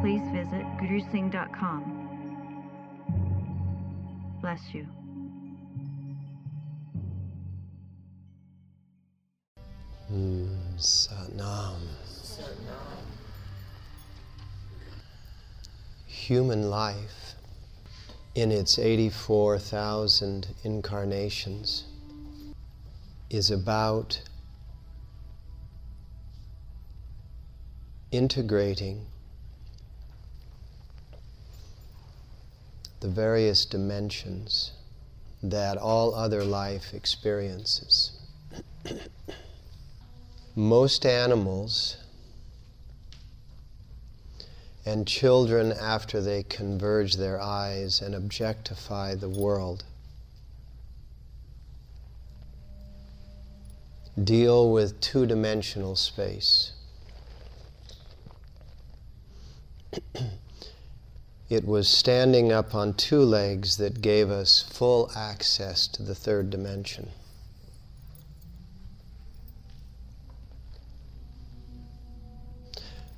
please visit gurusingh.com. Bless you. Mm, Satnam. Human life, in its 84,000 incarnations, is about integrating the various dimensions that all other life experiences. Most animals and children, after they converge their eyes and objectify the world, deal with two dimensional space. it was standing up on two legs that gave us full access to the third dimension.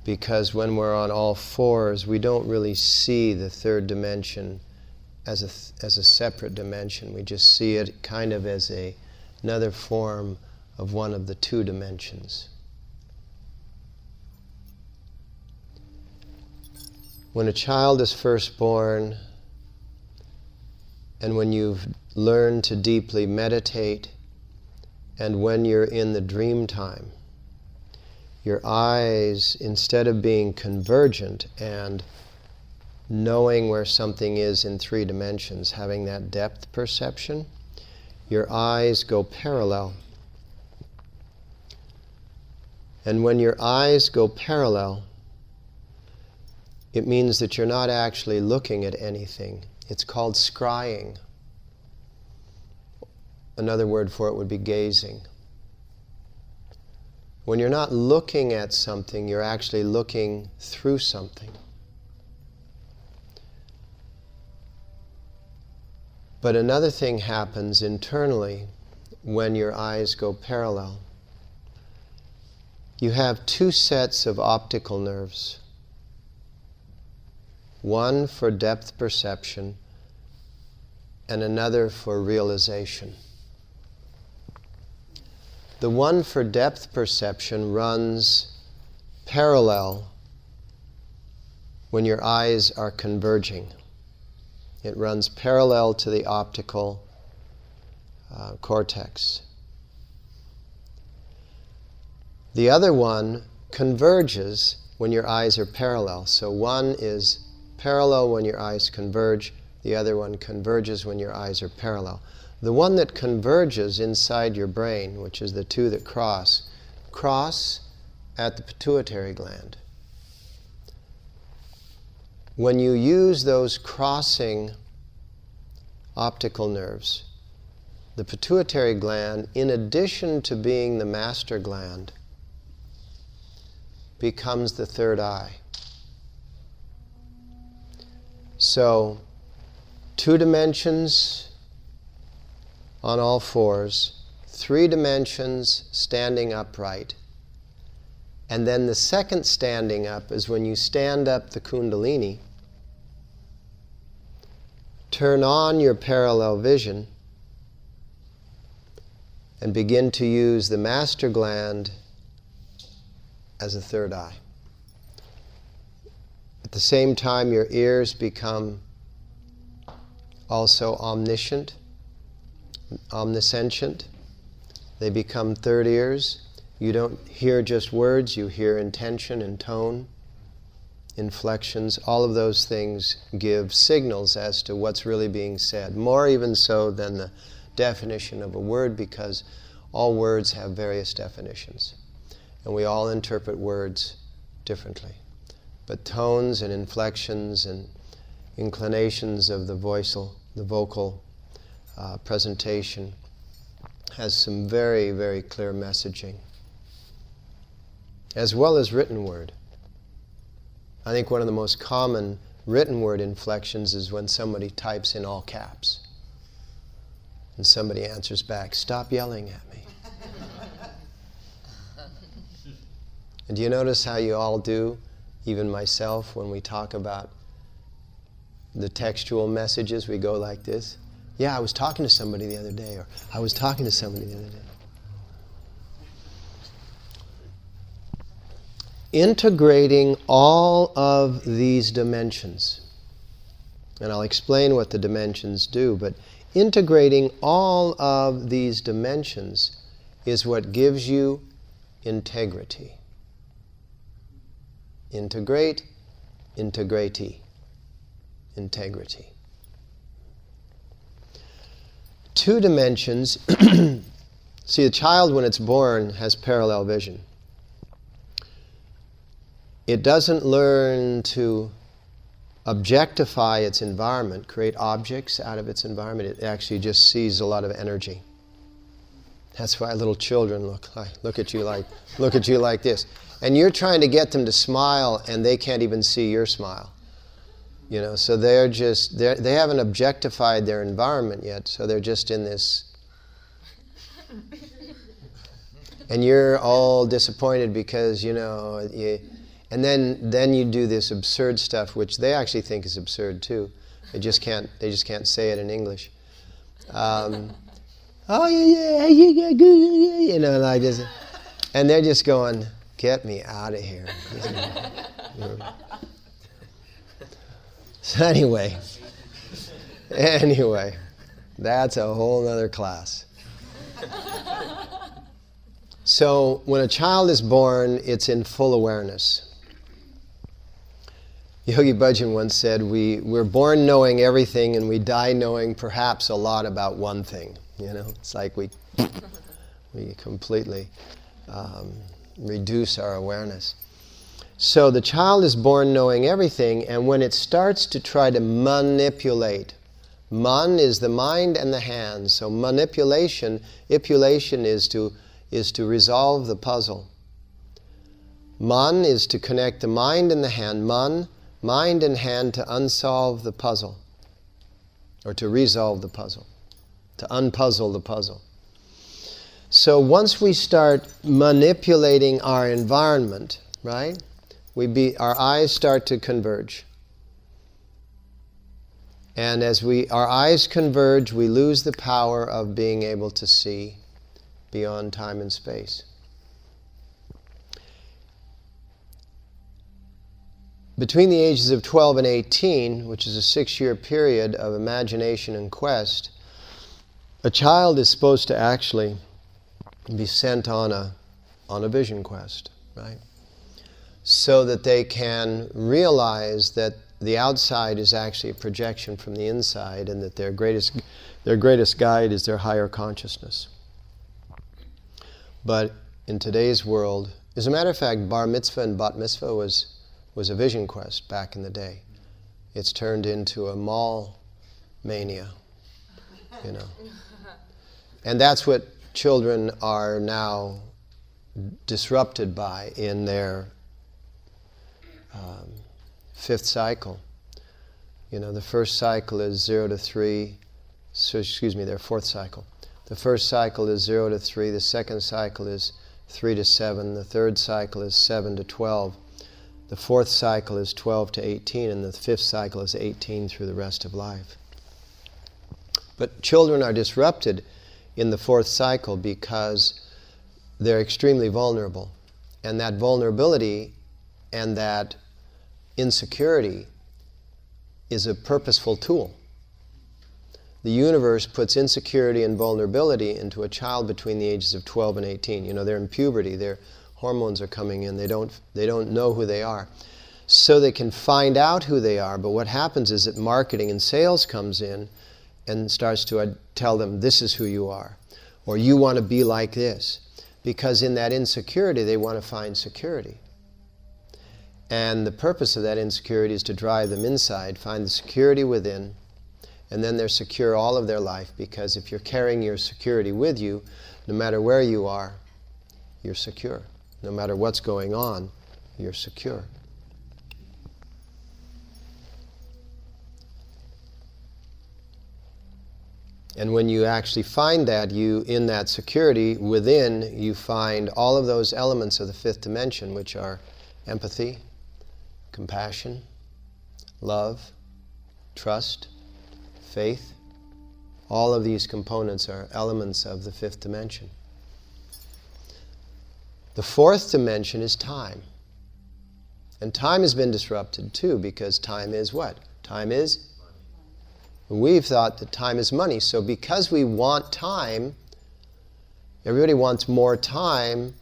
Because when we're on all fours, we don't really see the third dimension as a, as a separate dimension. We just see it kind of as a, another form of one of the two dimensions. When a child is first born, and when you've learned to deeply meditate, and when you're in the dream time, your eyes, instead of being convergent and knowing where something is in three dimensions, having that depth perception, your eyes go parallel. And when your eyes go parallel, it means that you're not actually looking at anything. It's called scrying. Another word for it would be gazing. When you're not looking at something, you're actually looking through something. But another thing happens internally when your eyes go parallel. You have two sets of optical nerves one for depth perception and another for realization. The one for depth perception runs parallel when your eyes are converging. It runs parallel to the optical uh, cortex. The other one converges when your eyes are parallel. So one is parallel when your eyes converge, the other one converges when your eyes are parallel. The one that converges inside your brain, which is the two that cross, cross at the pituitary gland. When you use those crossing optical nerves, the pituitary gland, in addition to being the master gland, becomes the third eye. So, two dimensions on all fours, three dimensions standing upright. And then the second standing up is when you stand up the Kundalini, turn on your parallel vision, and begin to use the master gland as a third eye. At the same time, your ears become also omniscient omniscient. They become third ears. You don't hear just words, you hear intention and tone, inflections. All of those things give signals as to what's really being said, more even so than the definition of a word, because all words have various definitions. And we all interpret words differently. But tones and inflections and inclinations of the voical, the vocal uh, presentation has some very, very clear messaging, as well as written word. I think one of the most common written word inflections is when somebody types in all caps and somebody answers back, Stop yelling at me. and do you notice how you all do, even myself, when we talk about the textual messages? We go like this. Yeah, I was talking to somebody the other day, or I was talking to somebody the other day. Integrating all of these dimensions, and I'll explain what the dimensions do, but integrating all of these dimensions is what gives you integrity. Integrate, integrity, integrity. Two dimensions. See, a child, when it's born, has parallel vision. It doesn't learn to objectify its environment, create objects out of its environment. It actually just sees a lot of energy. That's why little children look like, look at you like look at you like this. And you're trying to get them to smile and they can't even see your smile. You know, so they're just they're, they haven't objectified their environment yet, so they're just in this and you're all disappointed because you know you, and then, then you do this absurd stuff, which they actually think is absurd too. They just can't, they just can't say it in English. Um, oh, yeah, yeah, yeah, yeah, you know, like this. And they're just going, get me out of here. so anyway, anyway, that's a whole other class. So when a child is born, it's in full awareness. Yogi Bhajan once said, we, We're born knowing everything and we die knowing perhaps a lot about one thing. You know, it's like we, we completely um, reduce our awareness. So the child is born knowing everything, and when it starts to try to manipulate, man is the mind and the hands. So manipulation, ipulation is to, is to resolve the puzzle. Man is to connect the mind and the hand. Man mind and hand to unsolve the puzzle or to resolve the puzzle, to unpuzzle the puzzle. So once we start manipulating our environment, right, we be, our eyes start to converge. And as we, our eyes converge, we lose the power of being able to see beyond time and space. Between the ages of 12 and 18, which is a six year period of imagination and quest, a child is supposed to actually be sent on a, on a vision quest, right? So that they can realize that the outside is actually a projection from the inside and that their greatest, their greatest guide is their higher consciousness. But in today's world, as a matter of fact, bar mitzvah and bat mitzvah was was a vision quest back in the day. It's turned into a mall mania, you know. And that's what children are now disrupted by in their um, fifth cycle. You know, the first cycle is zero to three, so excuse me, their fourth cycle. The first cycle is zero to three, the second cycle is three to seven, the third cycle is seven to twelve, the fourth cycle is 12 to 18, and the fifth cycle is 18 through the rest of life. But children are disrupted in the fourth cycle because they're extremely vulnerable. And that vulnerability and that insecurity is a purposeful tool. The universe puts insecurity and vulnerability into a child between the ages of 12 and 18. You know, they're in puberty, they're hormones are coming in. They don't, they don't know who they are. So they can find out who they are, but what happens is that marketing and sales comes in and starts to uh, tell them, this is who you are, or you want to be like this. Because in that insecurity, they want to find security. And the purpose of that insecurity is to drive them inside, find the security within, and then they're secure all of their life because if you're carrying your security with you, no matter where you are, you're secure. No matter what's going on, you're secure. And when you actually find that, you, in that security within, you find all of those elements of the fifth dimension, which are empathy, compassion, love, trust, faith. All of these components are elements of the fifth dimension. The fourth dimension is time. And time has been disrupted too because time is what? Time is We've thought that time is money. So because we want time, everybody wants more time,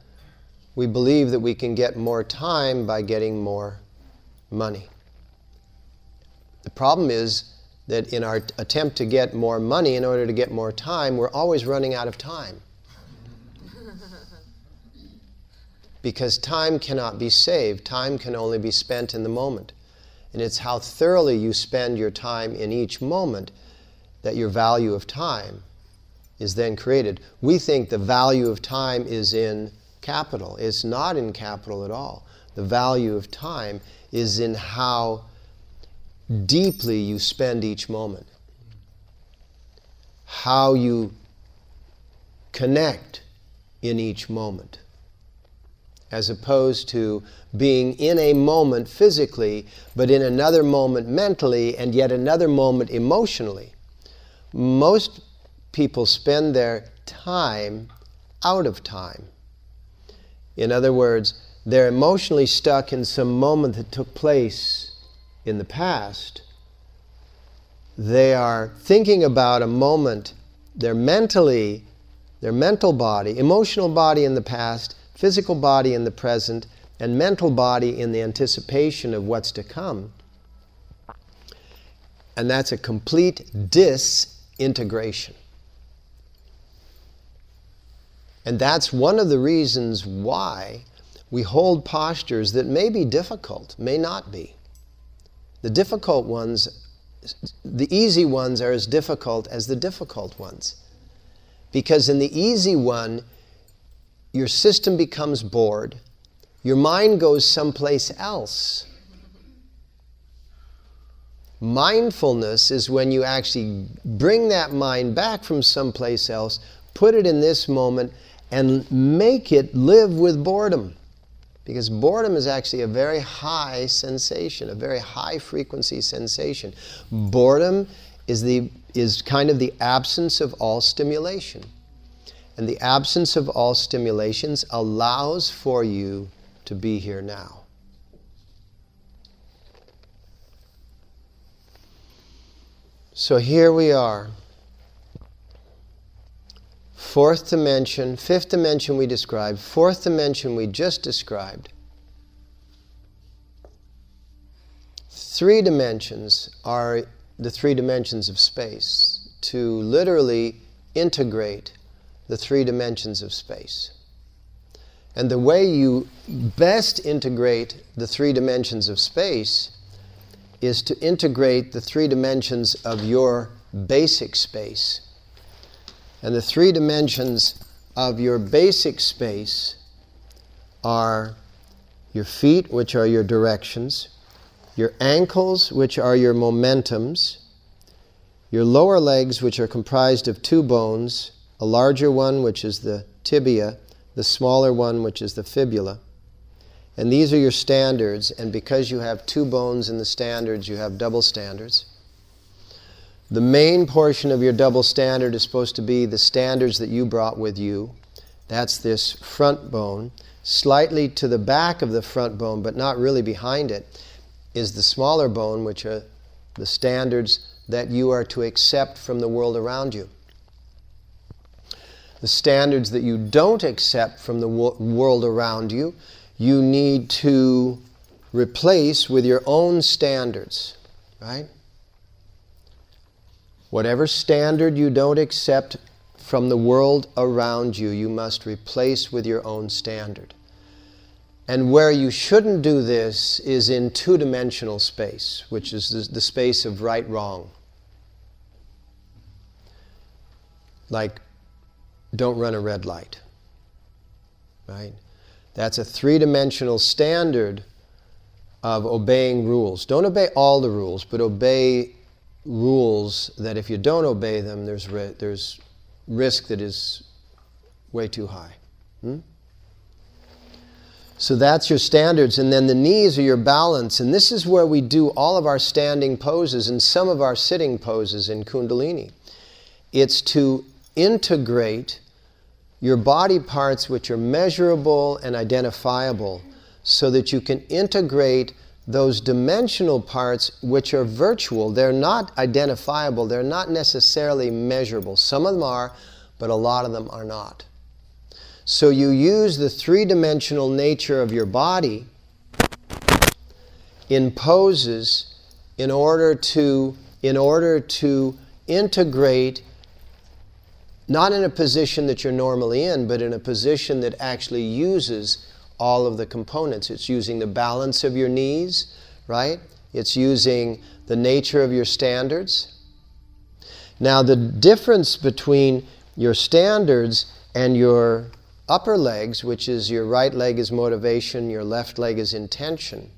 we believe that we can get more time by getting more money. The problem is that in our attempt to get more money in order to get more time, we're always running out of time. because time cannot be saved, time can only be spent in the moment. And it's how thoroughly you spend your time in each moment that your value of time is then created. We think the value of time is in capital. It's not in capital at all. The value of time is in how deeply you spend each moment, how you connect in each moment as opposed to being in a moment physically, but in another moment mentally, and yet another moment emotionally. Most people spend their time out of time. In other words, they're emotionally stuck in some moment that took place in the past. They are thinking about a moment, their mentally, their mental body, emotional body in the past, physical body in the present and mental body in the anticipation of what's to come. And that's a complete disintegration. And that's one of the reasons why we hold postures that may be difficult, may not be. The difficult ones, the easy ones are as difficult as the difficult ones. Because in the easy one, your system becomes bored, your mind goes someplace else. Mindfulness is when you actually bring that mind back from someplace else, put it in this moment, and make it live with boredom. Because boredom is actually a very high sensation, a very high frequency sensation. Boredom is, the, is kind of the absence of all stimulation. And the absence of all stimulations allows for you to be here now. So here we are. Fourth dimension, fifth dimension we described, fourth dimension we just described. Three dimensions are the three dimensions of space to literally integrate the three dimensions of space. And the way you best integrate the three dimensions of space is to integrate the three dimensions of your basic space. And the three dimensions of your basic space are your feet, which are your directions, your ankles, which are your momentums, your lower legs, which are comprised of two bones, a larger one, which is the tibia, the smaller one, which is the fibula. And these are your standards, and because you have two bones in the standards, you have double standards. The main portion of your double standard is supposed to be the standards that you brought with you. That's this front bone. Slightly to the back of the front bone, but not really behind it, is the smaller bone, which are the standards that you are to accept from the world around you the standards that you don't accept from the world around you, you need to replace with your own standards, right? Whatever standard you don't accept from the world around you, you must replace with your own standard. And where you shouldn't do this is in two dimensional space, which is the, space of right wrong. Like, don't run a red light. Right? That's a three dimensional standard of obeying rules. Don't obey all the rules, but obey rules that if you don't obey them, there's, ri- there's risk that is way too high. Hmm? So that's your standards. And then the knees are your balance. And this is where we do all of our standing poses and some of our sitting poses in Kundalini. It's to integrate your body parts, which are measurable and identifiable, so that you can integrate those dimensional parts which are virtual. They're not identifiable, they're not necessarily measurable. Some of them are, but a lot of them are not. So you use the three dimensional nature of your body in poses in order to, in order to integrate not in a position that you're normally in, but in a position that actually uses all of the components. It's using the balance of your knees, right? It's using the nature of your standards. Now, the difference between your standards and your upper legs, which is your right leg is motivation, your left leg is intention.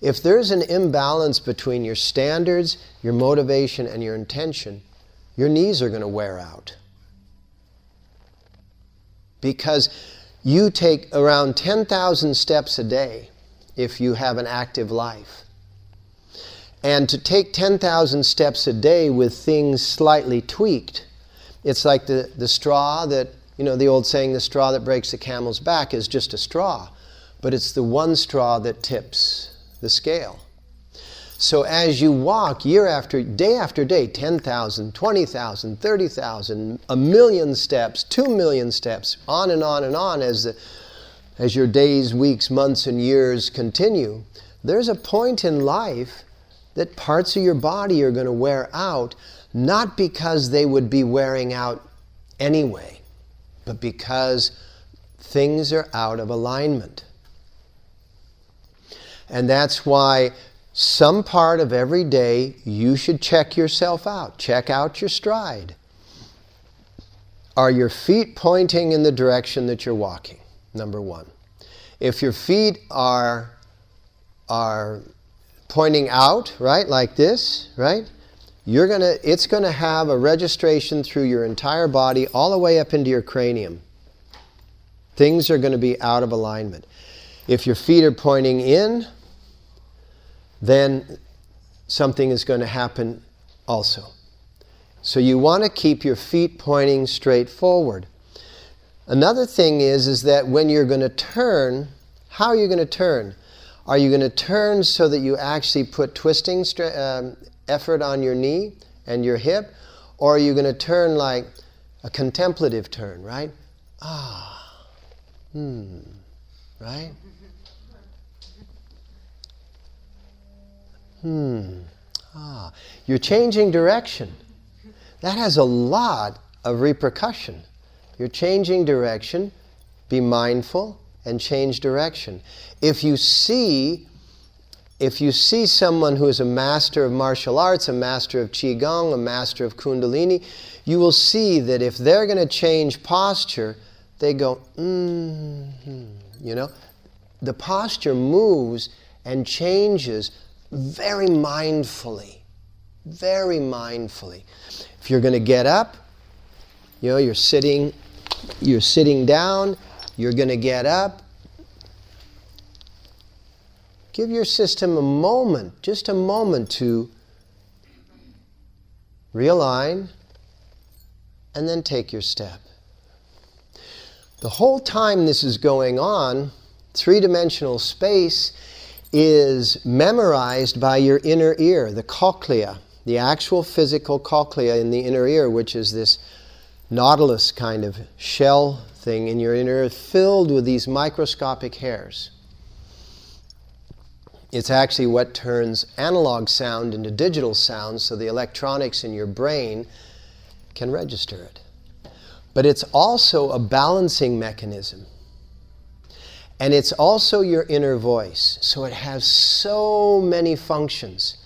If there's an imbalance between your standards, your motivation, and your intention, your knees are going to wear out. Because you take around 10,000 steps a day if you have an active life. And to take 10,000 steps a day with things slightly tweaked, it's like the, the straw that, you know, the old saying, the straw that breaks the camel's back is just a straw, but it's the one straw that tips the scale. So as you walk year after day after day, 10,000, 20,000, 30,000, a million steps, 2 million steps, on and on and on as the as your days, weeks, months and years continue, there's a point in life that parts of your body are going to wear out not because they would be wearing out anyway, but because things are out of alignment. And that's why some part of every day you should check yourself out. Check out your stride. Are your feet pointing in the direction that you're walking? Number one. If your feet are, are pointing out, right, like this, right? You're gonna, it's gonna have a registration through your entire body, all the way up into your cranium. Things are gonna be out of alignment. If your feet are pointing in, then something is going to happen also. So you want to keep your feet pointing straight forward. Another thing is, is that when you're going to turn, how are you going to turn? Are you going to turn so that you actually put twisting um, effort on your knee and your hip? Or are you going to turn like a contemplative turn, right? Ah, hmm, right? Hmm. Ah, you're changing direction. That has a lot of repercussion. You're changing direction. Be mindful and change direction. If you see if you see someone who is a master of martial arts, a master of qigong, a master of kundalini, you will see that if they're going to change posture, they go, mm-hmm. you know, the posture moves and changes very mindfully. Very mindfully. If you're going to get up, you know, you're sitting, you're sitting down, you're going to get up. Give your system a moment, just a moment to realign and then take your step. The whole time this is going on, three dimensional space is memorized by your inner ear, the cochlea, the actual physical cochlea in the inner ear, which is this nautilus kind of shell thing in your inner ear filled with these microscopic hairs. It's actually what turns analog sound into digital sound so the electronics in your brain can register it. But it's also a balancing mechanism. And it's also your inner voice. So it has so many functions.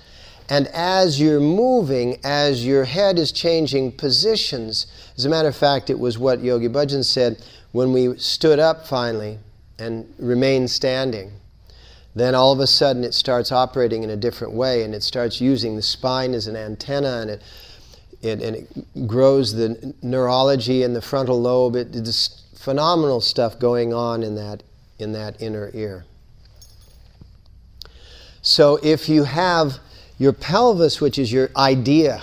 And as you're moving, as your head is changing positions, as a matter of fact, it was what Yogi Bhajan said when we stood up finally and remained standing. Then all of a sudden it starts operating in a different way and it starts using the spine as an antenna and it, it, and it grows the neurology in the frontal lobe. It, it's phenomenal stuff going on in that, in that inner ear. So if you have your pelvis, which is your idea,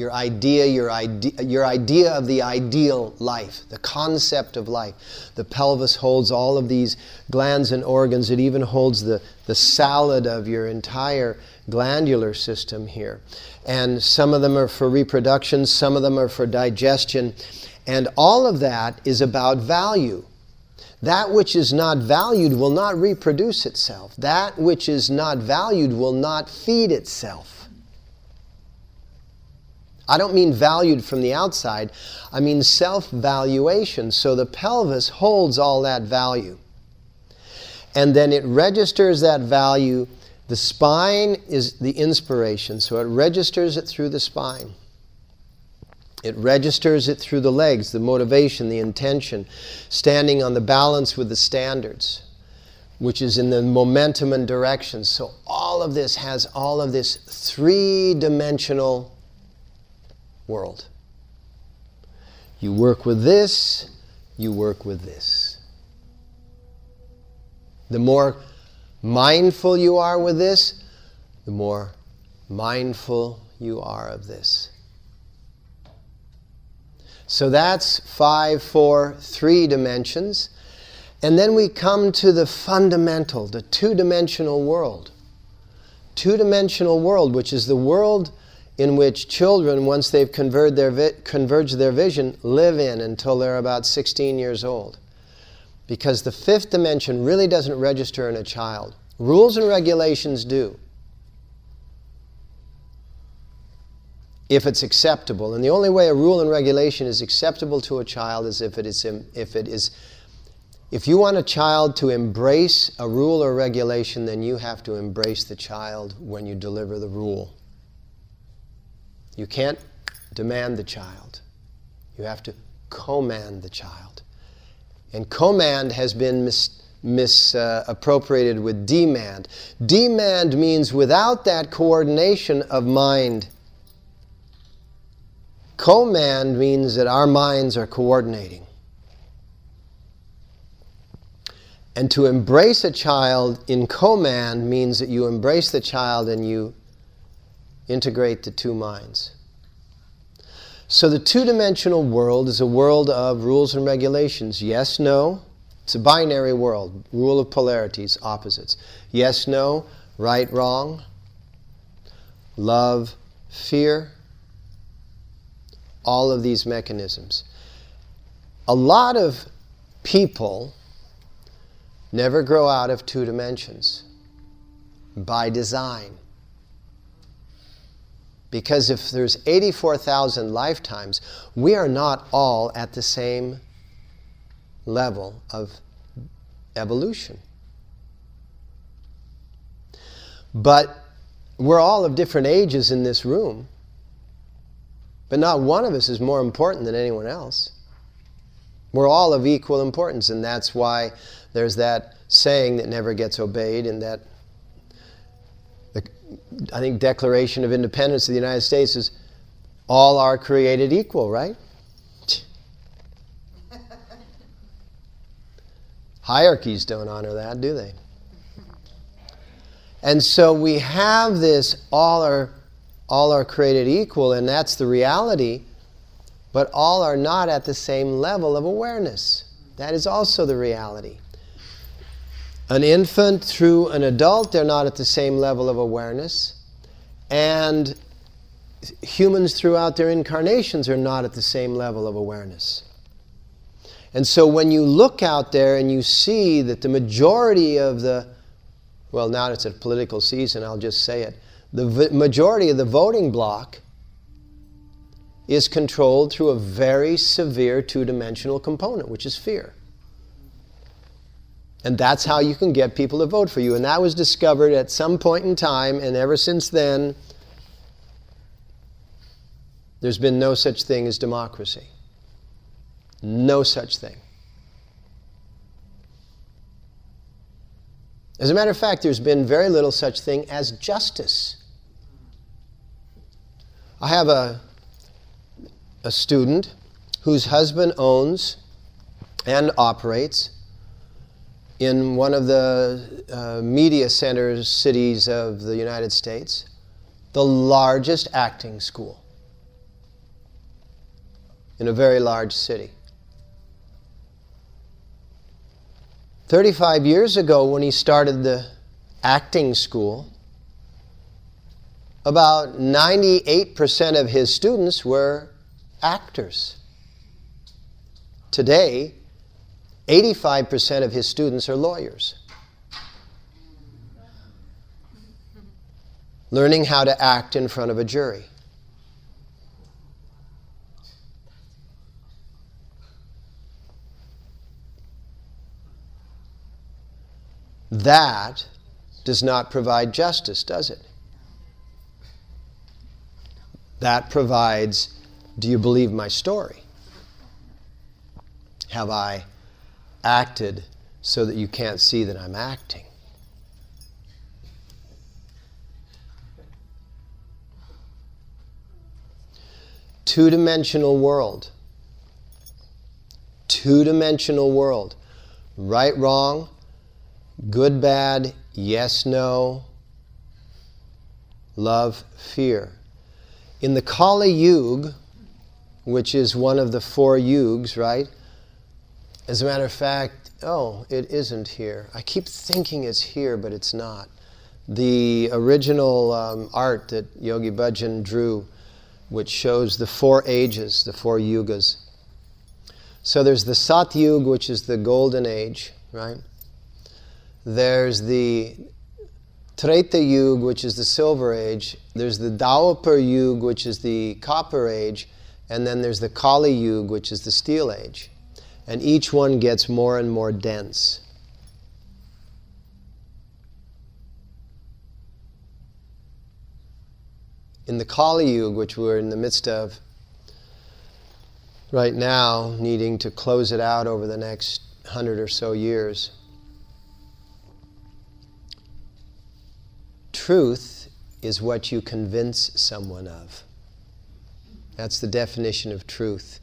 your idea, your idea, your idea of the ideal life, the concept of life. The pelvis holds all of these glands and organs. It even holds the, the salad of your entire glandular system here. And some of them are for reproduction, some of them are for digestion. And all of that is about value. That which is not valued will not reproduce itself. That which is not valued will not feed itself. I don't mean valued from the outside, I mean self valuation. So the pelvis holds all that value. And then it registers that value. The spine is the inspiration, so it registers it through the spine. It registers it through the legs, the motivation, the intention, standing on the balance with the standards, which is in the momentum and direction. So all of this has all of this three dimensional world. You work with this, you work with this. The more mindful you are with this, the more mindful you are of this. So that's five, four, three dimensions. And then we come to the fundamental, the two dimensional world. Two dimensional world, which is the world in which children, once they've converged their, vi- converged their vision, live in until they're about 16 years old. Because the fifth dimension really doesn't register in a child. Rules and regulations do. If it's acceptable. And the only way a rule and regulation is acceptable to a child is if it is if it is if you want a child to embrace a rule or regulation, then you have to embrace the child when you deliver the rule. You can't demand the child. You have to command the child. And command has been mis- misappropriated uh, with demand. Demand means without that coordination of mind Command means that our minds are coordinating. And to embrace a child in command means that you embrace the child and you integrate the two minds. So the two dimensional world is a world of rules and regulations yes, no. It's a binary world, rule of polarities, opposites. Yes, no, right, wrong, love, fear all of these mechanisms. A lot of people never grow out of two dimensions by design. Because if there's 84,000 lifetimes, we are not all at the same level of evolution. But we're all of different ages in this room. But not one of us is more important than anyone else. We're all of equal importance, and that's why there's that saying that never gets obeyed, and that the, I think Declaration of Independence of the United States is all are created equal, right? Hierarchies don't honor that, do they? And so we have this all are all are created equal, and that's the reality, but all are not at the same level of awareness. That is also the reality. An infant through an adult, they're not at the same level of awareness. And humans throughout their incarnations are not at the same level of awareness. And so when you look out there and you see that the majority of the, well, now it's a political season, I'll just say it the majority of the voting bloc is controlled through a very severe two dimensional component, which is fear. And that's how you can get people to vote for you. And that was discovered at some point in time, and ever since then, there's been no such thing as democracy. No such thing. As a matter of fact, there's been very little such thing as justice. I have a, a student whose husband owns and operates in one of the uh, media centers, cities of the United States, the largest acting school in a very large city. 35 years ago, when he started the acting school, about 98% of his students were actors. Today, 85% of his students are lawyers. Learning how to act in front of a jury. That does not provide justice, does it? That provides do you believe my story? Have I acted so that you can't see that I'm acting? Two dimensional world. Two dimensional world. Right, wrong, good, bad, yes, no, love, fear. In the Kali Yuga, which is one of the four yugs, right? As a matter of fact, oh, it isn't here. I keep thinking it's here, but it's not. The original um, art that Yogi Bhajan drew, which shows the four ages, the four yugas. So there's the Satyug, which is the golden age, right? There's the Treta Yug, which is the Silver Age. There's the Dwapar Yug, which is the Copper Age. And then there's the Kali Yug, which is the Steel Age. And each one gets more and more dense. In the Kali Yug, which we're in the midst of right now, needing to close it out over the next hundred or so years, Truth is what you convince someone of. That's the definition of truth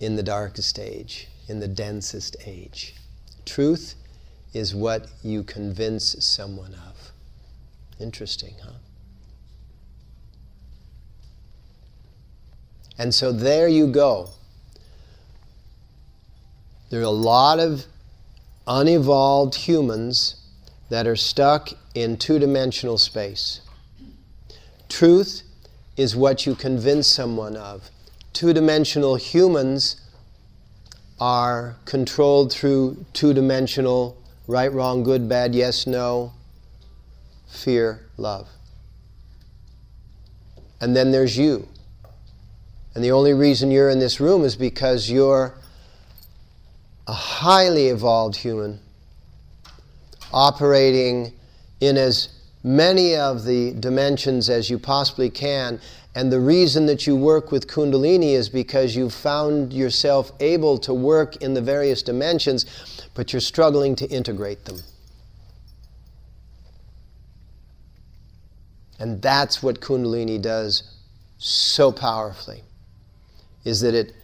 in the darkest age, in the densest age. Truth is what you convince someone of. Interesting, huh? And so there you go. There are a lot of unevolved humans that are stuck in two dimensional space. Truth is what you convince someone of. Two dimensional humans are controlled through two dimensional right, wrong, good, bad, yes, no, fear, love. And then there's you. And the only reason you're in this room is because you're a highly evolved human operating in as many of the dimensions as you possibly can. And the reason that you work with Kundalini is because you've found yourself able to work in the various dimensions, but you're struggling to integrate them. And that's what Kundalini does so powerfully, is that it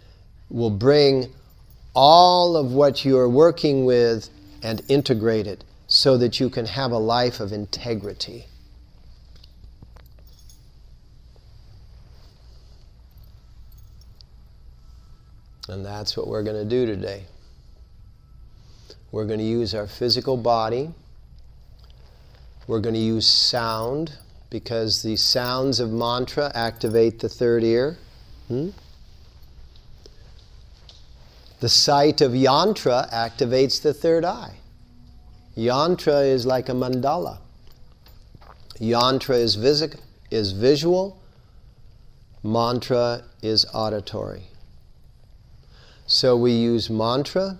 will bring all of what you're working with and integrate it so that you can have a life of integrity. And that's what we're going to do today. We're going to use our physical body. We're going to use sound because the sounds of mantra activate the third ear. Hmm? The sight of yantra activates the third eye. Yantra is like a mandala. Yantra is, vis- is visual, mantra is auditory. So we use mantra,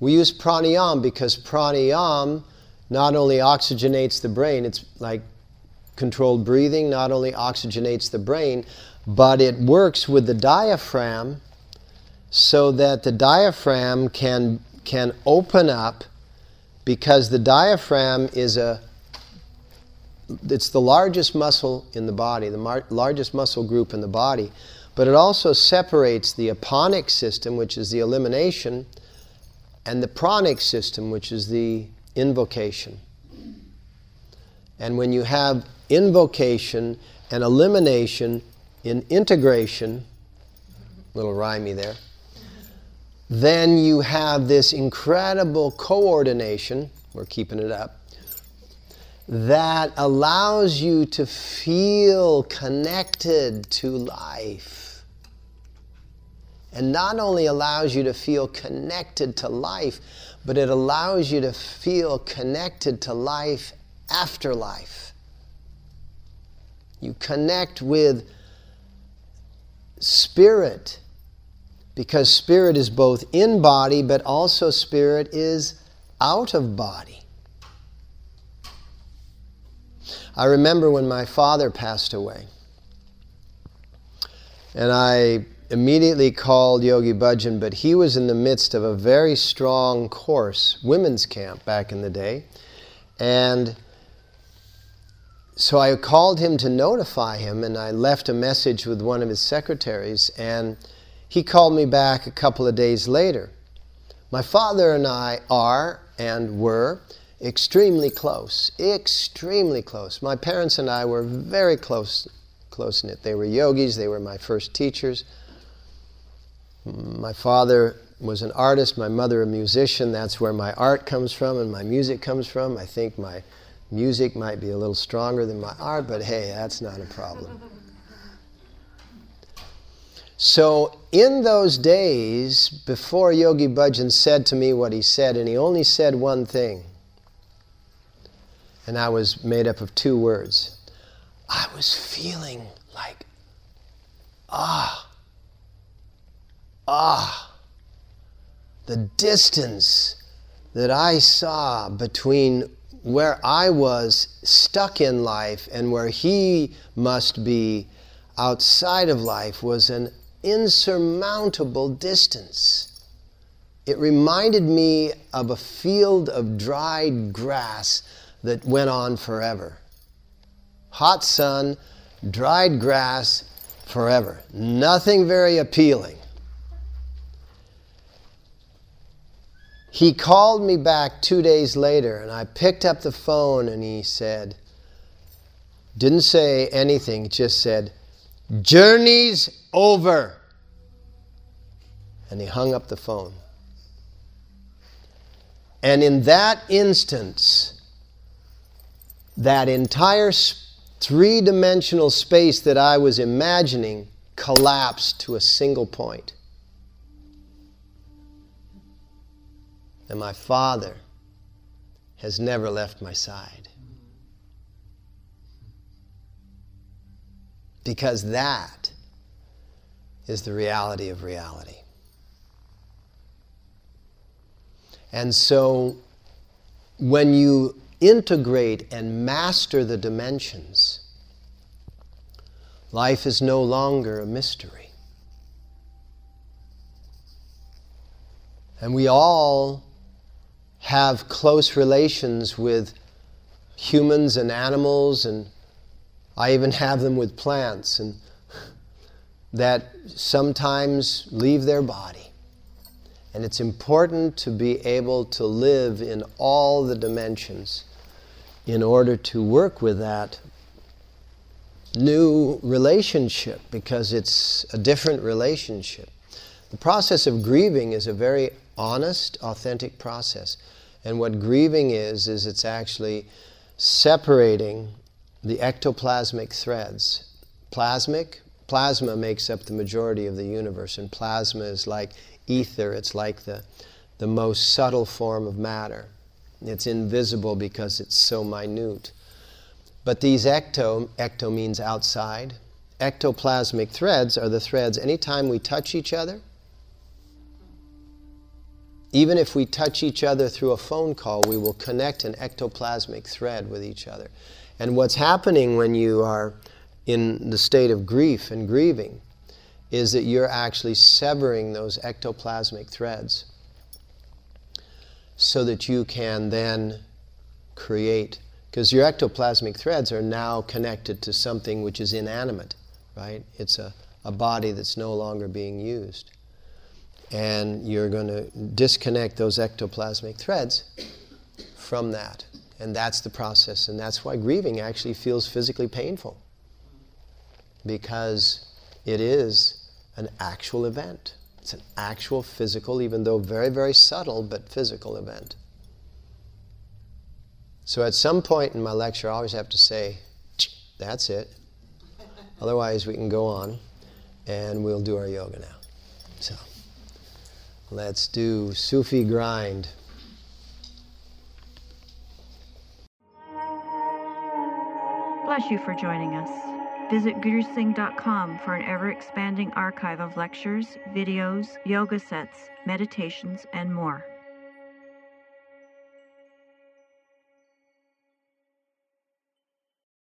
We use pranayam because pranayam not only oxygenates the brain, it's like controlled breathing, not only oxygenates the brain, but it works with the diaphragm so that the diaphragm can, can open up because the diaphragm is a it's the largest muscle in the body, the mar- largest muscle group in the body, but it also separates the aponic system, which is the elimination, and the pranic system, which is the invocation. And when you have invocation and elimination in integration, little rhymey there, then you have this incredible coordination, we're keeping it up, that allows you to feel connected to life. And not only allows you to feel connected to life, but it allows you to feel connected to life after life. You connect with spirit because spirit is both in body, but also spirit is out of body. I remember when my father passed away, and I immediately called Yogi Bhajan, but he was in the midst of a very strong course, women's camp back in the day. And so I called him to notify him, and I left a message with one of his secretaries, and he called me back a couple of days later. My father and I are and were extremely close, extremely close. My parents and I were very close, close knit. They were yogis, they were my first teachers. My father was an artist, my mother a musician. That's where my art comes from and my music comes from. I think my music might be a little stronger than my art, but hey, that's not a problem. So, in those days, before Yogi Bhajan said to me what he said, and he only said one thing and I was made up of two words. I was feeling like, ah, ah, the distance that I saw between where I was stuck in life and where he must be outside of life was an insurmountable distance. It reminded me of a field of dried grass that went on forever. Hot sun, dried grass, forever. Nothing very appealing. He called me back two days later, and I picked up the phone and he said, didn't say anything, just said, Journey's over. And he hung up the phone. And in that instance, that entire three dimensional space that I was imagining collapsed to a single point. And my Father has never left my side. Because that is the reality of reality. And so when you integrate and master the dimensions, life is no longer a mystery. And we all have close relations with humans and animals, and I even have them with plants, and that sometimes leave their body. And it's important to be able to live in all the dimensions in order to work with that new relationship because it's a different relationship. The process of grieving is a very honest, authentic process. And what grieving is, is it's actually separating the ectoplasmic threads. Plasmic, plasma makes up the majority of the universe, and plasma is like ether, it's like the, the most subtle form of matter. It's invisible because it's so minute. But these ecto, ecto means outside. Ectoplasmic threads are the threads anytime we touch each other, Even if we touch each other through a phone call, we will connect an ectoplasmic thread with each other. And what's happening when you are in the state of grief and grieving is that you're actually severing those ectoplasmic threads so that you can then create because your ectoplasmic threads are now connected to something which is inanimate right? It's a, a body that's no longer being used. And you're going to disconnect those ectoplasmic threads from that and that's the process and that's why grieving actually feels physically painful because it is an actual event it's an actual physical, even though very, very subtle, but physical event. So at some point in my lecture, I always have to say, that's it. Otherwise, we can go on and we'll do our yoga now. So let's do Sufi grind. Bless you for joining us. Visit gurusingh.com for an ever expanding archive of lectures, videos, yoga sets, meditations, and more.